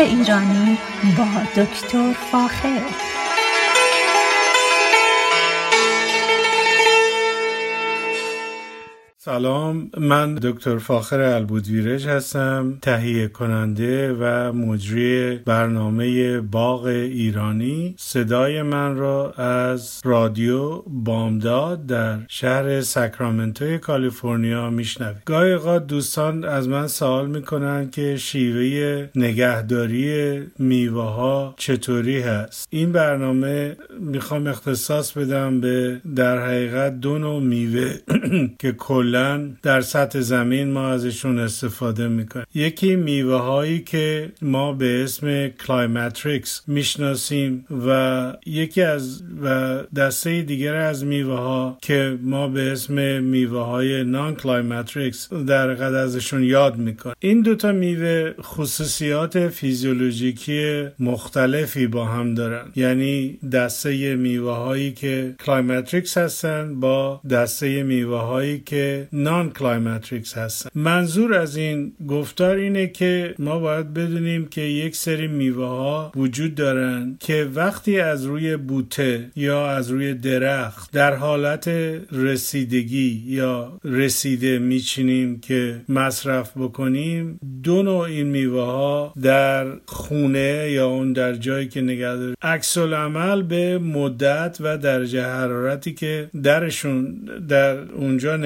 ایرانی با دکتر فاخر. سلام من دکتر فاخر البودویرج هستم تهیه کننده و مجری برنامه باغ ایرانی. صدای من را از رادیو بامداد در شهر ساکرامنتو کالیفرنیا میشنوید. گاهی اوقات دوستان از من سوال می‌کنن که شیوه نگهداری میوه ها چطوری هست. این برنامه می‌خوام اختصاص بدم به در حقیقت دو نوع میوه که کل در سطح زمین ما ازشون استفاده می‌کنیم. یکی میوه هایی که ما به اسم climacterics می‌شناسیم و یکی از و دسته دیگر از میوه ها که ما به اسم میوه های non-climacterics در واقع ازشون یاد می‌کنیم. این دوتا میوه خصوصیات فیزیولوژیکی مختلفی با هم دارن. یعنی دسته میوه هایی که climacterics هستن با دسته میوه هایی که non-climacterics هستن. منظور از این گفتار اینه که ما باید بدونیم که یک سری میوه ها وجود دارن که وقتی از روی بوته یا از روی درخت در حالت رسیدگی یا رسیده میچینیم که مصرف بکنیم دو نوع این میوه ها در خونه یا اون در جایی که نگه داریم. عکس عمل به مدت و درجه حرارتی که درشون در اونجا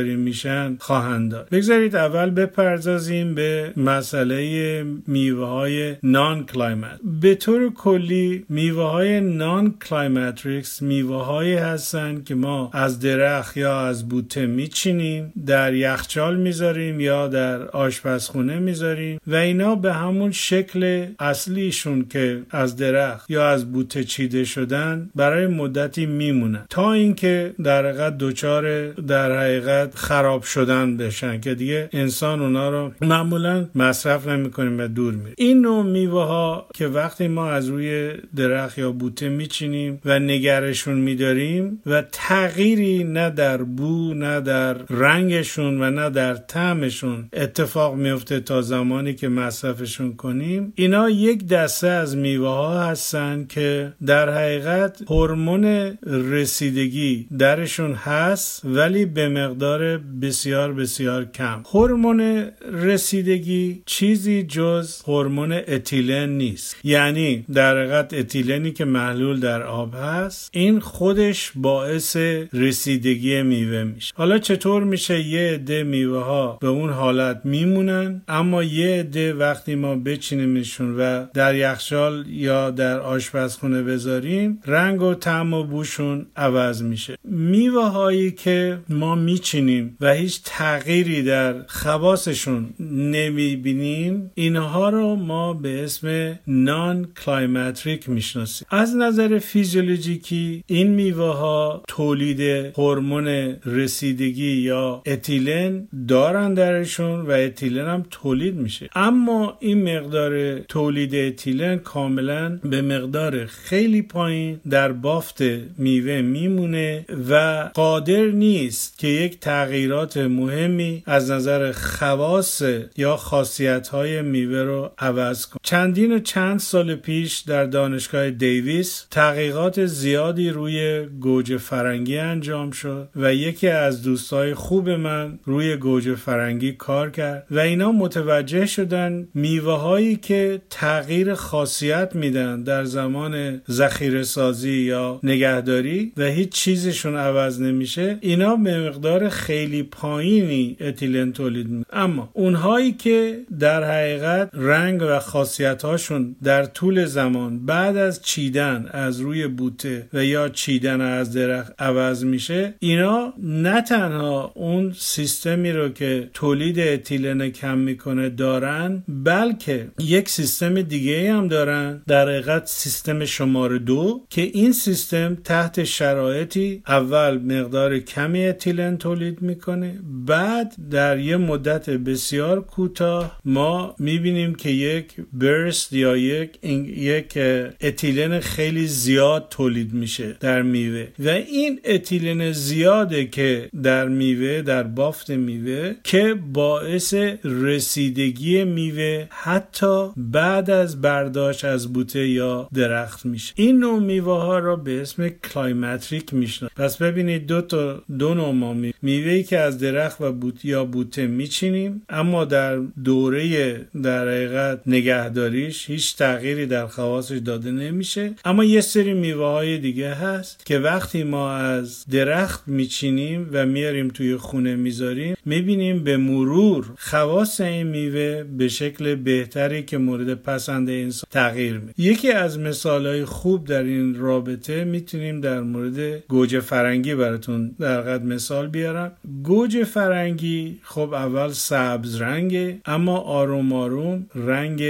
نگهداری میشن خواهند داد. بگذارید اول بپردازیم به مسئله میوه های non-climacteric به طور کلی میوه های non-climacterics میوه هایی هستند که ما از درخت یا از بوته میچینیم در یخچال می‌ذاریم یا در آشپزخونه می‌ذاریم و اینا به همون شکل اصلیشون که از درخت یا از بوته چیده شدن برای مدتی میمونن. تا اینکه در حقیقت دچار در حقیقت خراب شدن بشن که دیگه انسان اونا رو معمولا مصرف نمی‌کنیم و دور میره این نوع میوه ها که وقتی ما از روی درخت یا بوته میچینیم و نگرشون میداریم و تغییری نه در بو نه در رنگشون و نه در طعمشون اتفاق میفته تا زمانی که مصرفشون کنیم اینا یک دسته از میوه ها هستن که در حقیقت هورمون رسیدگی درشون هست ولی به مقدار بسیار بسیار کم. هورمون رسیدگی چیزی جز هورمون اتیلن نیست. یعنی در حقیقت اتیلنی که محلول در آب هست این خودش باعث رسیدگی میوه میشه. حالا چطور میشه یه عده میوه ها به اون حالت میمونن؟ اما یه عده وقتی ما بچینیمشون و در یخچال یا در آشپزخونه بذاریم رنگ و طعم و بوشون عوض میشه. میوه هایی که ما میچینیم و هیچ تغییری در خواصشون نمی‌بینیم اینها رو ما به اسم non-climacteric می‌شناسیم. از نظر فیزیولوژیکی این میوه ها تولید هورمون رسیدگی یا اتیلن دارن درشون و اتیلن هم تولید میشه. اما این مقدار تولید اتیلن کاملا به مقدار خیلی پایین در بافت میوه میمونه و قادر نیست که یک تغییرات مهمی از نظر خواص یا خاصیت های میوه رو عوض کن. چندین و چند سال پیش در دانشگاه دیویس تحقیقات زیادی روی گوجه فرنگی انجام شد و یکی از دوستای خوب من روی گوجه فرنگی کار کرد و اینا متوجه شدن میوه هایی که تغییر خاصیت میدن در زمان ذخیره سازی یا نگهداری و هیچ چیزشون عوض نمیشه اینا به مقدار خیلی پایینی اتیلن تولید می اما اونهایی که در حقیقت رنگ و خاصیت هاشون در طول زمان بعد از چیدن از روی بوته و یا چیدن از درخت عوض میشه اینا نه تنها اون سیستمی رو که تولید اتیلن کم می‌کنه دارن بلکه یک سیستم دیگه هم دارن در حقیقت سیستم شماره دو که این سیستم تحت شرایطی اول مقدار کمی اتیلن تولید تولید می‌کنه. بعد در یه مدت بسیار کوتاه ما می‌بینیم که یک burst یا یک یک اتیلن خیلی زیاد تولید میشه در میوه. و این اتیلن زیاده که در میوه در بافت میوه که باعث رسیدگی میوه حتی بعد از برداشت از بوته یا درخت میشه. این نوع میوه ها را به اسم climacteric می‌شناسیم. پس ببینید دو تا دو نوع ما میوه که از درخت و بوته یا بوته میچینیم اما در دوره در حقیقت نگهداریش هیچ تغییری در خواصش داده نمیشه. اما یه سری میوه های دیگه هست که وقتی ما از درخت میچینیم و میاریم توی خونه می‌ذاریم می‌بینیم به مرور خواص این میوه به شکل بهتری که مورد پسند انسان تغییر می یکی از مثال های خوب در این رابطه می‌تونیم در مورد گوجه فرنگی براتون در قد مثال بیارم گوجه فرنگی خب اول سبز رنگه اما آروم آروم رنگ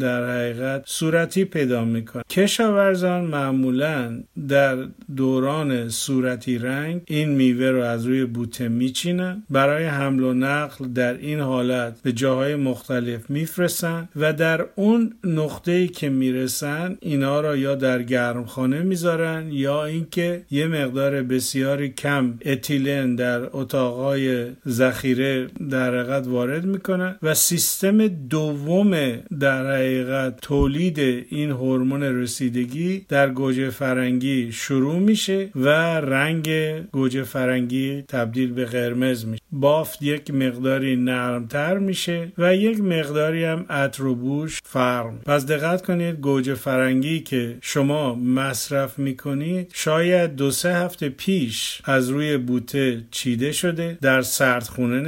در حقیقت صورتی پیدا می‌کنه. کشاورزان معمولا در دوران صورتی رنگ این میوه رو از روی بوته میچینن. برای حمل و نقل در این حالت به جاهای مختلف میفرستن و در اون نقطه که می‌رسن اینا را یا در گرمخانه می‌ذارن یا اینکه یه مقدار بسیاری کم اتیلن در اتاقای ذخیره در حقیقت وارد می‌کنن و سیستم دوم در حقیقت تولید این هورمون رسیدگی در گوجه فرنگی شروع میشه و رنگ گوجه فرنگی تبدیل به قرمز میشه. بافت یک مقداری نرمتر میشه و یک مقداری هم عطر بوش فرم. پس دقت کنید گوجه فرنگی که شما مصرف می‌کنید شاید دو سه هفته پیش از روی بوته چیده شده در سردخونه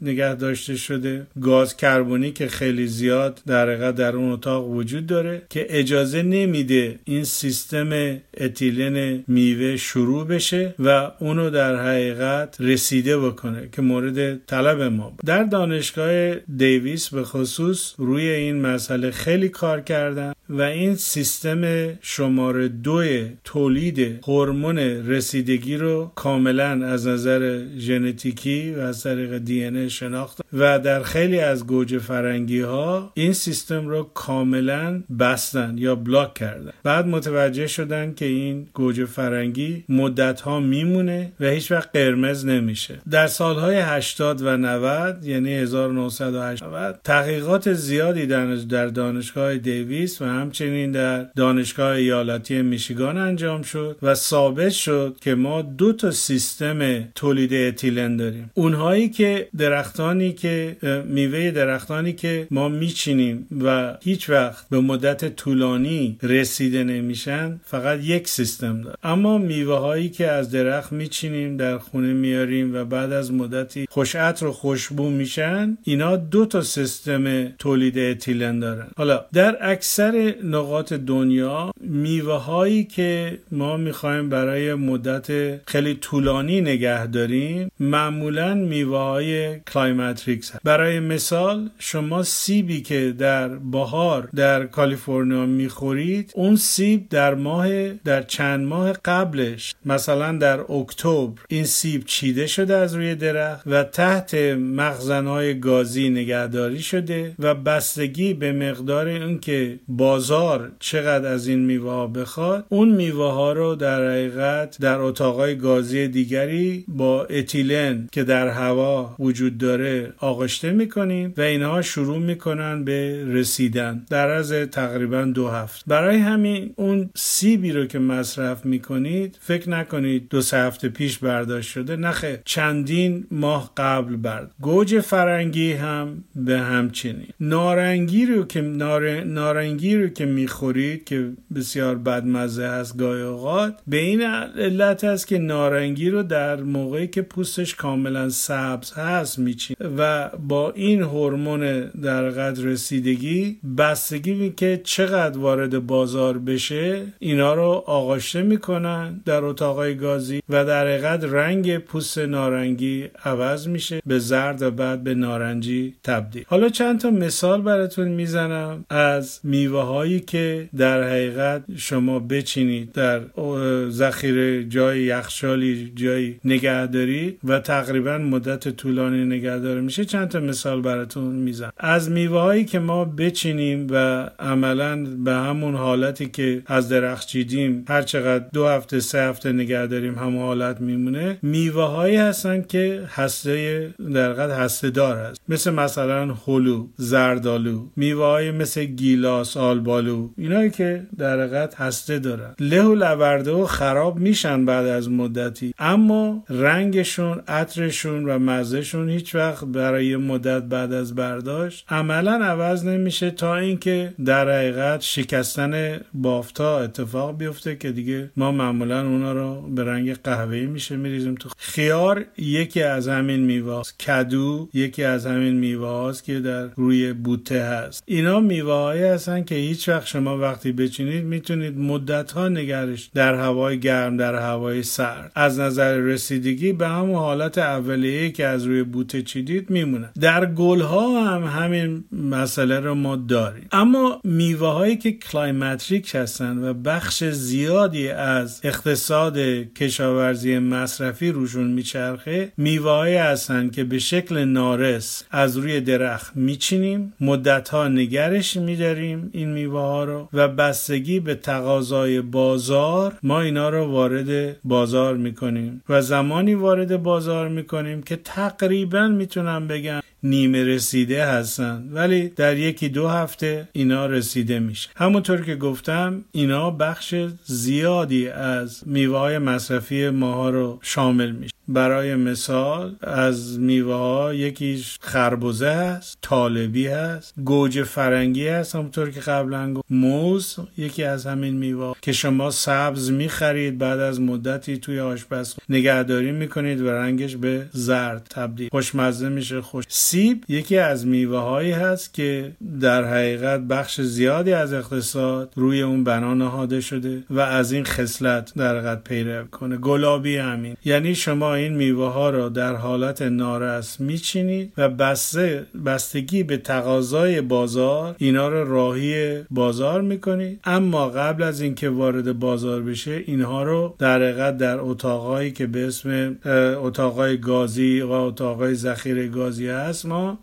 نگه داشته شده. گاز کربونی که خیلی زیاد در در اون اتاق وجود داره که اجازه نمیده این سیستم اتیلن میوه شروع بشه و اونو در حقیقت رسیده بکنه که مورد طلب ما در دانشگاه دیویس به خصوص روی این مسئله خیلی کار کردن. و این سیستم شماره دو تولید هورمون رسیدگی رو کاملا از نظر ژنتیکی و از طریق دی شناخت و در خیلی از گوجه فرنگی ها این سیستم رو کاملا بستن یا بلاک کردن. بعد متوجه شدن که این گوجه فرنگی مدت ها میمونه و هیچ وقت قرمز نمیشه. در سالهای 80 و 90 یعنی 1980 تحقیقات زیادی در دانشگاه دیویس و همچنین در دانشگاه ایالتی میشیگان انجام شد و ثابت شد که ما دو تا سیستم تولید اتیلن داریم. اونهایی که درختانی که میوه درختانی که ما میچینیم و هیچ وقت به مدت طولانی رسیده نمیشن فقط یک سیستم داره اما میوه هایی که از درخت میچینیم در خونه میاریم و بعد از مدتی خوشعطر و خوشبو میشن اینا دو تا سیستم تولید اتیلن دارن. حالا در اکثر نقاط دنیا میوه هایی که ما می‌خوایم برای مدت خیلی طولانی نگه داریم معمولا میوه های climacterics هست. برای مثال شما سیبی که در بهار در کالیفرنیا می‌خورید اون سیب در ماه در چند ماه قبلش مثلا در اکتبر این سیب چیده شده از روی درخت و تحت مخزنهای گازی نگهداری شده و بستگی به مقدار اون که بازار چقدر از این میوه ها بخواد اون میوه ها رو در حقیقت در اتاقای گازی دیگری با اتیلن که در هوا وجود داره آغشته می‌کنیم و اینها شروع می‌کنن به رسیدن در از تقریبا دو هفت. برای همین اون سیبی رو که مصرف می‌کنید فکر نکنید دو سه هفته پیش برداشت شده نخه چندین ماه قبل برد. گوجه فرنگی هم به همچنین. نارنگی رو که نار... نارنگی رو که می‌خورید که بسیار بدمزه هست گاهی اوقات به این علت است که نارنگی رو در موقعی که پوستش کاملا سبز هست میچین و با این هورمون در قدر رسیدگی بستگی که چقدر وارد بازار بشه اینا رو آغاشته می‌کنن در اتاقای گازی و در حقیقت رنگ پوست نارنگی عوض میشه به زرد و بعد به نارنجی تبدیل. حالا چند تا مثال براتون می‌زنم از میوه میوه که در حقیقت شما بچینید در ذخیره جای یخچالی جای نگه دارید و تقریبا مدت طولانی نگه داره میشه. چند تا مثال براتون میزن از میوه هایی که ما بچینیم و عملا به همون حالتی که از درخت چیدیم هر چقدر دو هفته سه هفته نگه داریم همون حالت میمونه. میوه هایی هستن که هسته در هسته دار هست. مثل مثلا هلو زردالو میوه های مثل گیلاس آلبالو اینایی که در حقیقت هسته دارن. له و لورده و خراب میشن بعد از مدتی. اما رنگشون عطرشون و مزهشون هیچ وقت برای مدت بعد از برداشت عملا عوض نمیشه تا اینکه در حقیقت شکستن بافتا اتفاق بیفته که دیگه ما معمولا اونا رو به رنگ قهوه‌ای میشه میریزیم تو خیار. یکی از همین میوه کدو یکی از همین میوه که در روی بوته هست. اینا میوه هستن که وقت شما وقتی بچینید می‌تونید مدت ها نگهش در هوای گرم در هوای سرد. از نظر رسیدگی به همون حالت اولیه که از روی بوته چیدید میمونه. در گل ها هم همین مسئله رو ما داریم. اما میوه هایی که climacteric هستن و بخش زیادی از اقتصاد کشاورزی مصرفی روشون میچرخه میوه هستن که به شکل نارس از روی درخت میچینیم مدت ها نگهش میداریم. این میوه ها رو و بستگی به تقاضای بازار ما اینا رو وارد بازار می‌کنیم و زمانی وارد بازار می‌کنیم که تقریبا می‌تونم بگم نیمه رسیده هستن. ولی در یکی دو هفته اینا رسیده میشه. همونطور که گفتم اینا بخش زیادی از میوه های مصرفی ماها رو شامل میشه. برای مثال از میوه ها یکیش خربزه هست طالبی هست گوجه فرنگی هست همونطور که قبلا گفت. موز یکی از همین میوه که شما سبز می‌خرید بعد از مدتی توی آشپز نگهداری می‌کنید و رنگش به زرد تبدیل خوشمزه میشه. خوش سیب یکی از میوه هایی هست که در حقیقت بخش زیادی از اقتصاد روی اون بنا نهاده شده و از این خصلت در حقیقت پیرو کنه گلابی همین. یعنی شما این میوه ها را در حالت نارس میچینید و بسته بستگی به تقاضای بازار اینا رو راهی بازار می‌کنید. اما قبل از اینکه وارد بازار بشه اینها رو در حقیقت در اتاقهایی که به اسم اتاقای گازی و اتاقای ذخیره گازی هست ما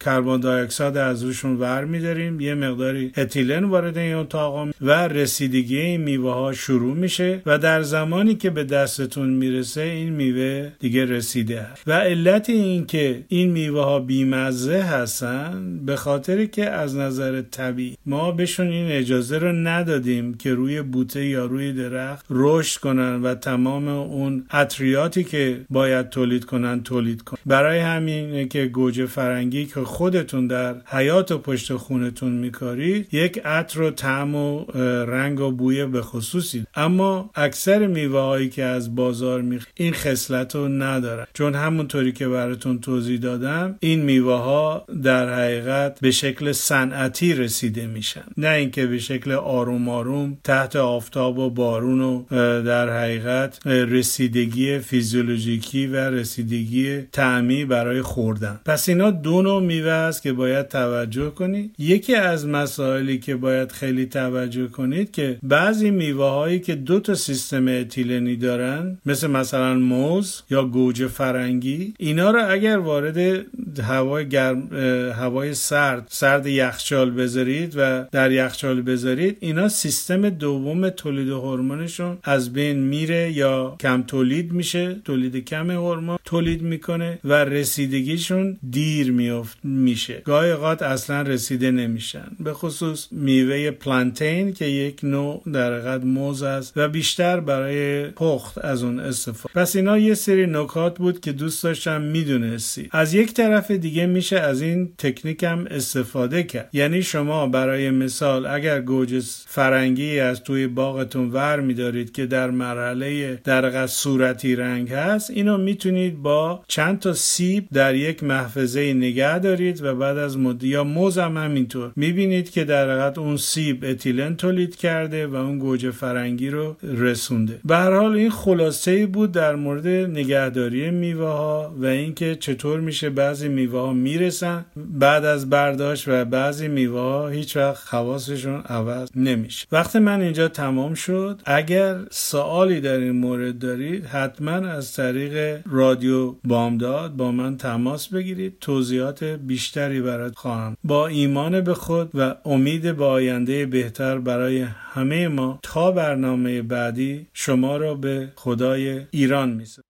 کربن دی اکساید از روشون ور میداریم. یه مقداری اتیلن وارد این اتاق و رسیدگی این میوه ها شروع میشه و در زمانی که به دستتون می‌رسه این میوه دیگه رسیده و علت این که این میوه ها بیمزه هستن به خاطر که از نظر طبیعی ما بهشون این اجازه رو ندادیم که روی بوته یا روی درخت رشد کنن و تمام اون عطریاتی که باید تولید کنن تولید کنن. برای همینه که گوجه فرنگی که خودتون در حیات و پشت خونتون میکارید یک عطر و طعم و رنگ و بوی به خصوصی. اما اکثر میوه هایی که از بازار می این خصلت رو ندارن چون همونطوری که براتون توضیح دادم این میوه ها در حقیقت به شکل صنعتی رسیده میشن. نه اینکه به شکل آروم آروم تحت آفتاب و بارون و در حقیقت رسیدگی فیزیولوژیکی و رسیدگی تعمی برای خوردن. پس اینا دو نوع میوه است که باید توجه کنید. یکی از مسائلی که باید خیلی توجه کنید که بعضی میوه هایی که دو تا سیستم اتیلنی دارن مثل مثلا موز یا گوجه فرنگی اینا رو اگر وارد هوای گرم هوای سرد سرد یخچال بذارید و در یخچال بذارید اینا سیستم دوم تولید هورمونشون از بین میره یا کم تولید میشه تولید کم هورمون تولید می‌کنه و رسیدگیشون دیر میفت میشه. گاهی اوقات اصلا رسیده نمیشن. به خصوص میوه پلانتین که یک نوع در موز است و بیشتر برای پخت از اون استفاده پس اینا یه سری نکات بود که دوست داشتم می‌دونستی. از یک طرف دیگه میشه از این تکنیک هم استفاده کرد. یعنی شما برای مثال اگر گوجه فرنگی از توی باغتون ور میدارید که در مرحله در صورتی رنگ هست اینو می‌تونید با چند تا سیب در یک محفظه نگه دارید و بعد از مد یا موز هم همینطور. می‌بینید که در اون سیب اتیلن تولید کرده و اون گوجه فرنگی رو رسونده. به هر حال این خلاصه بود در مورد نگهداری میوه ها و اینکه چطور میشه بعضی میوه ها می‌رسن بعد از برداشت و بعضی میوه ها هیچ وقت خواستشون عوض نمیشه. وقتی من اینجا تمام شد اگر سوالی در این مورد دارید حتما از طریق رادیو بامداد با من تماس بگیرید. توضیحات بیشتری برات خواهم. با ایمان به خود و امید به آینده بهتر برای همه ما تا برنامه بعدی شما را به خدای ایران میسپارم.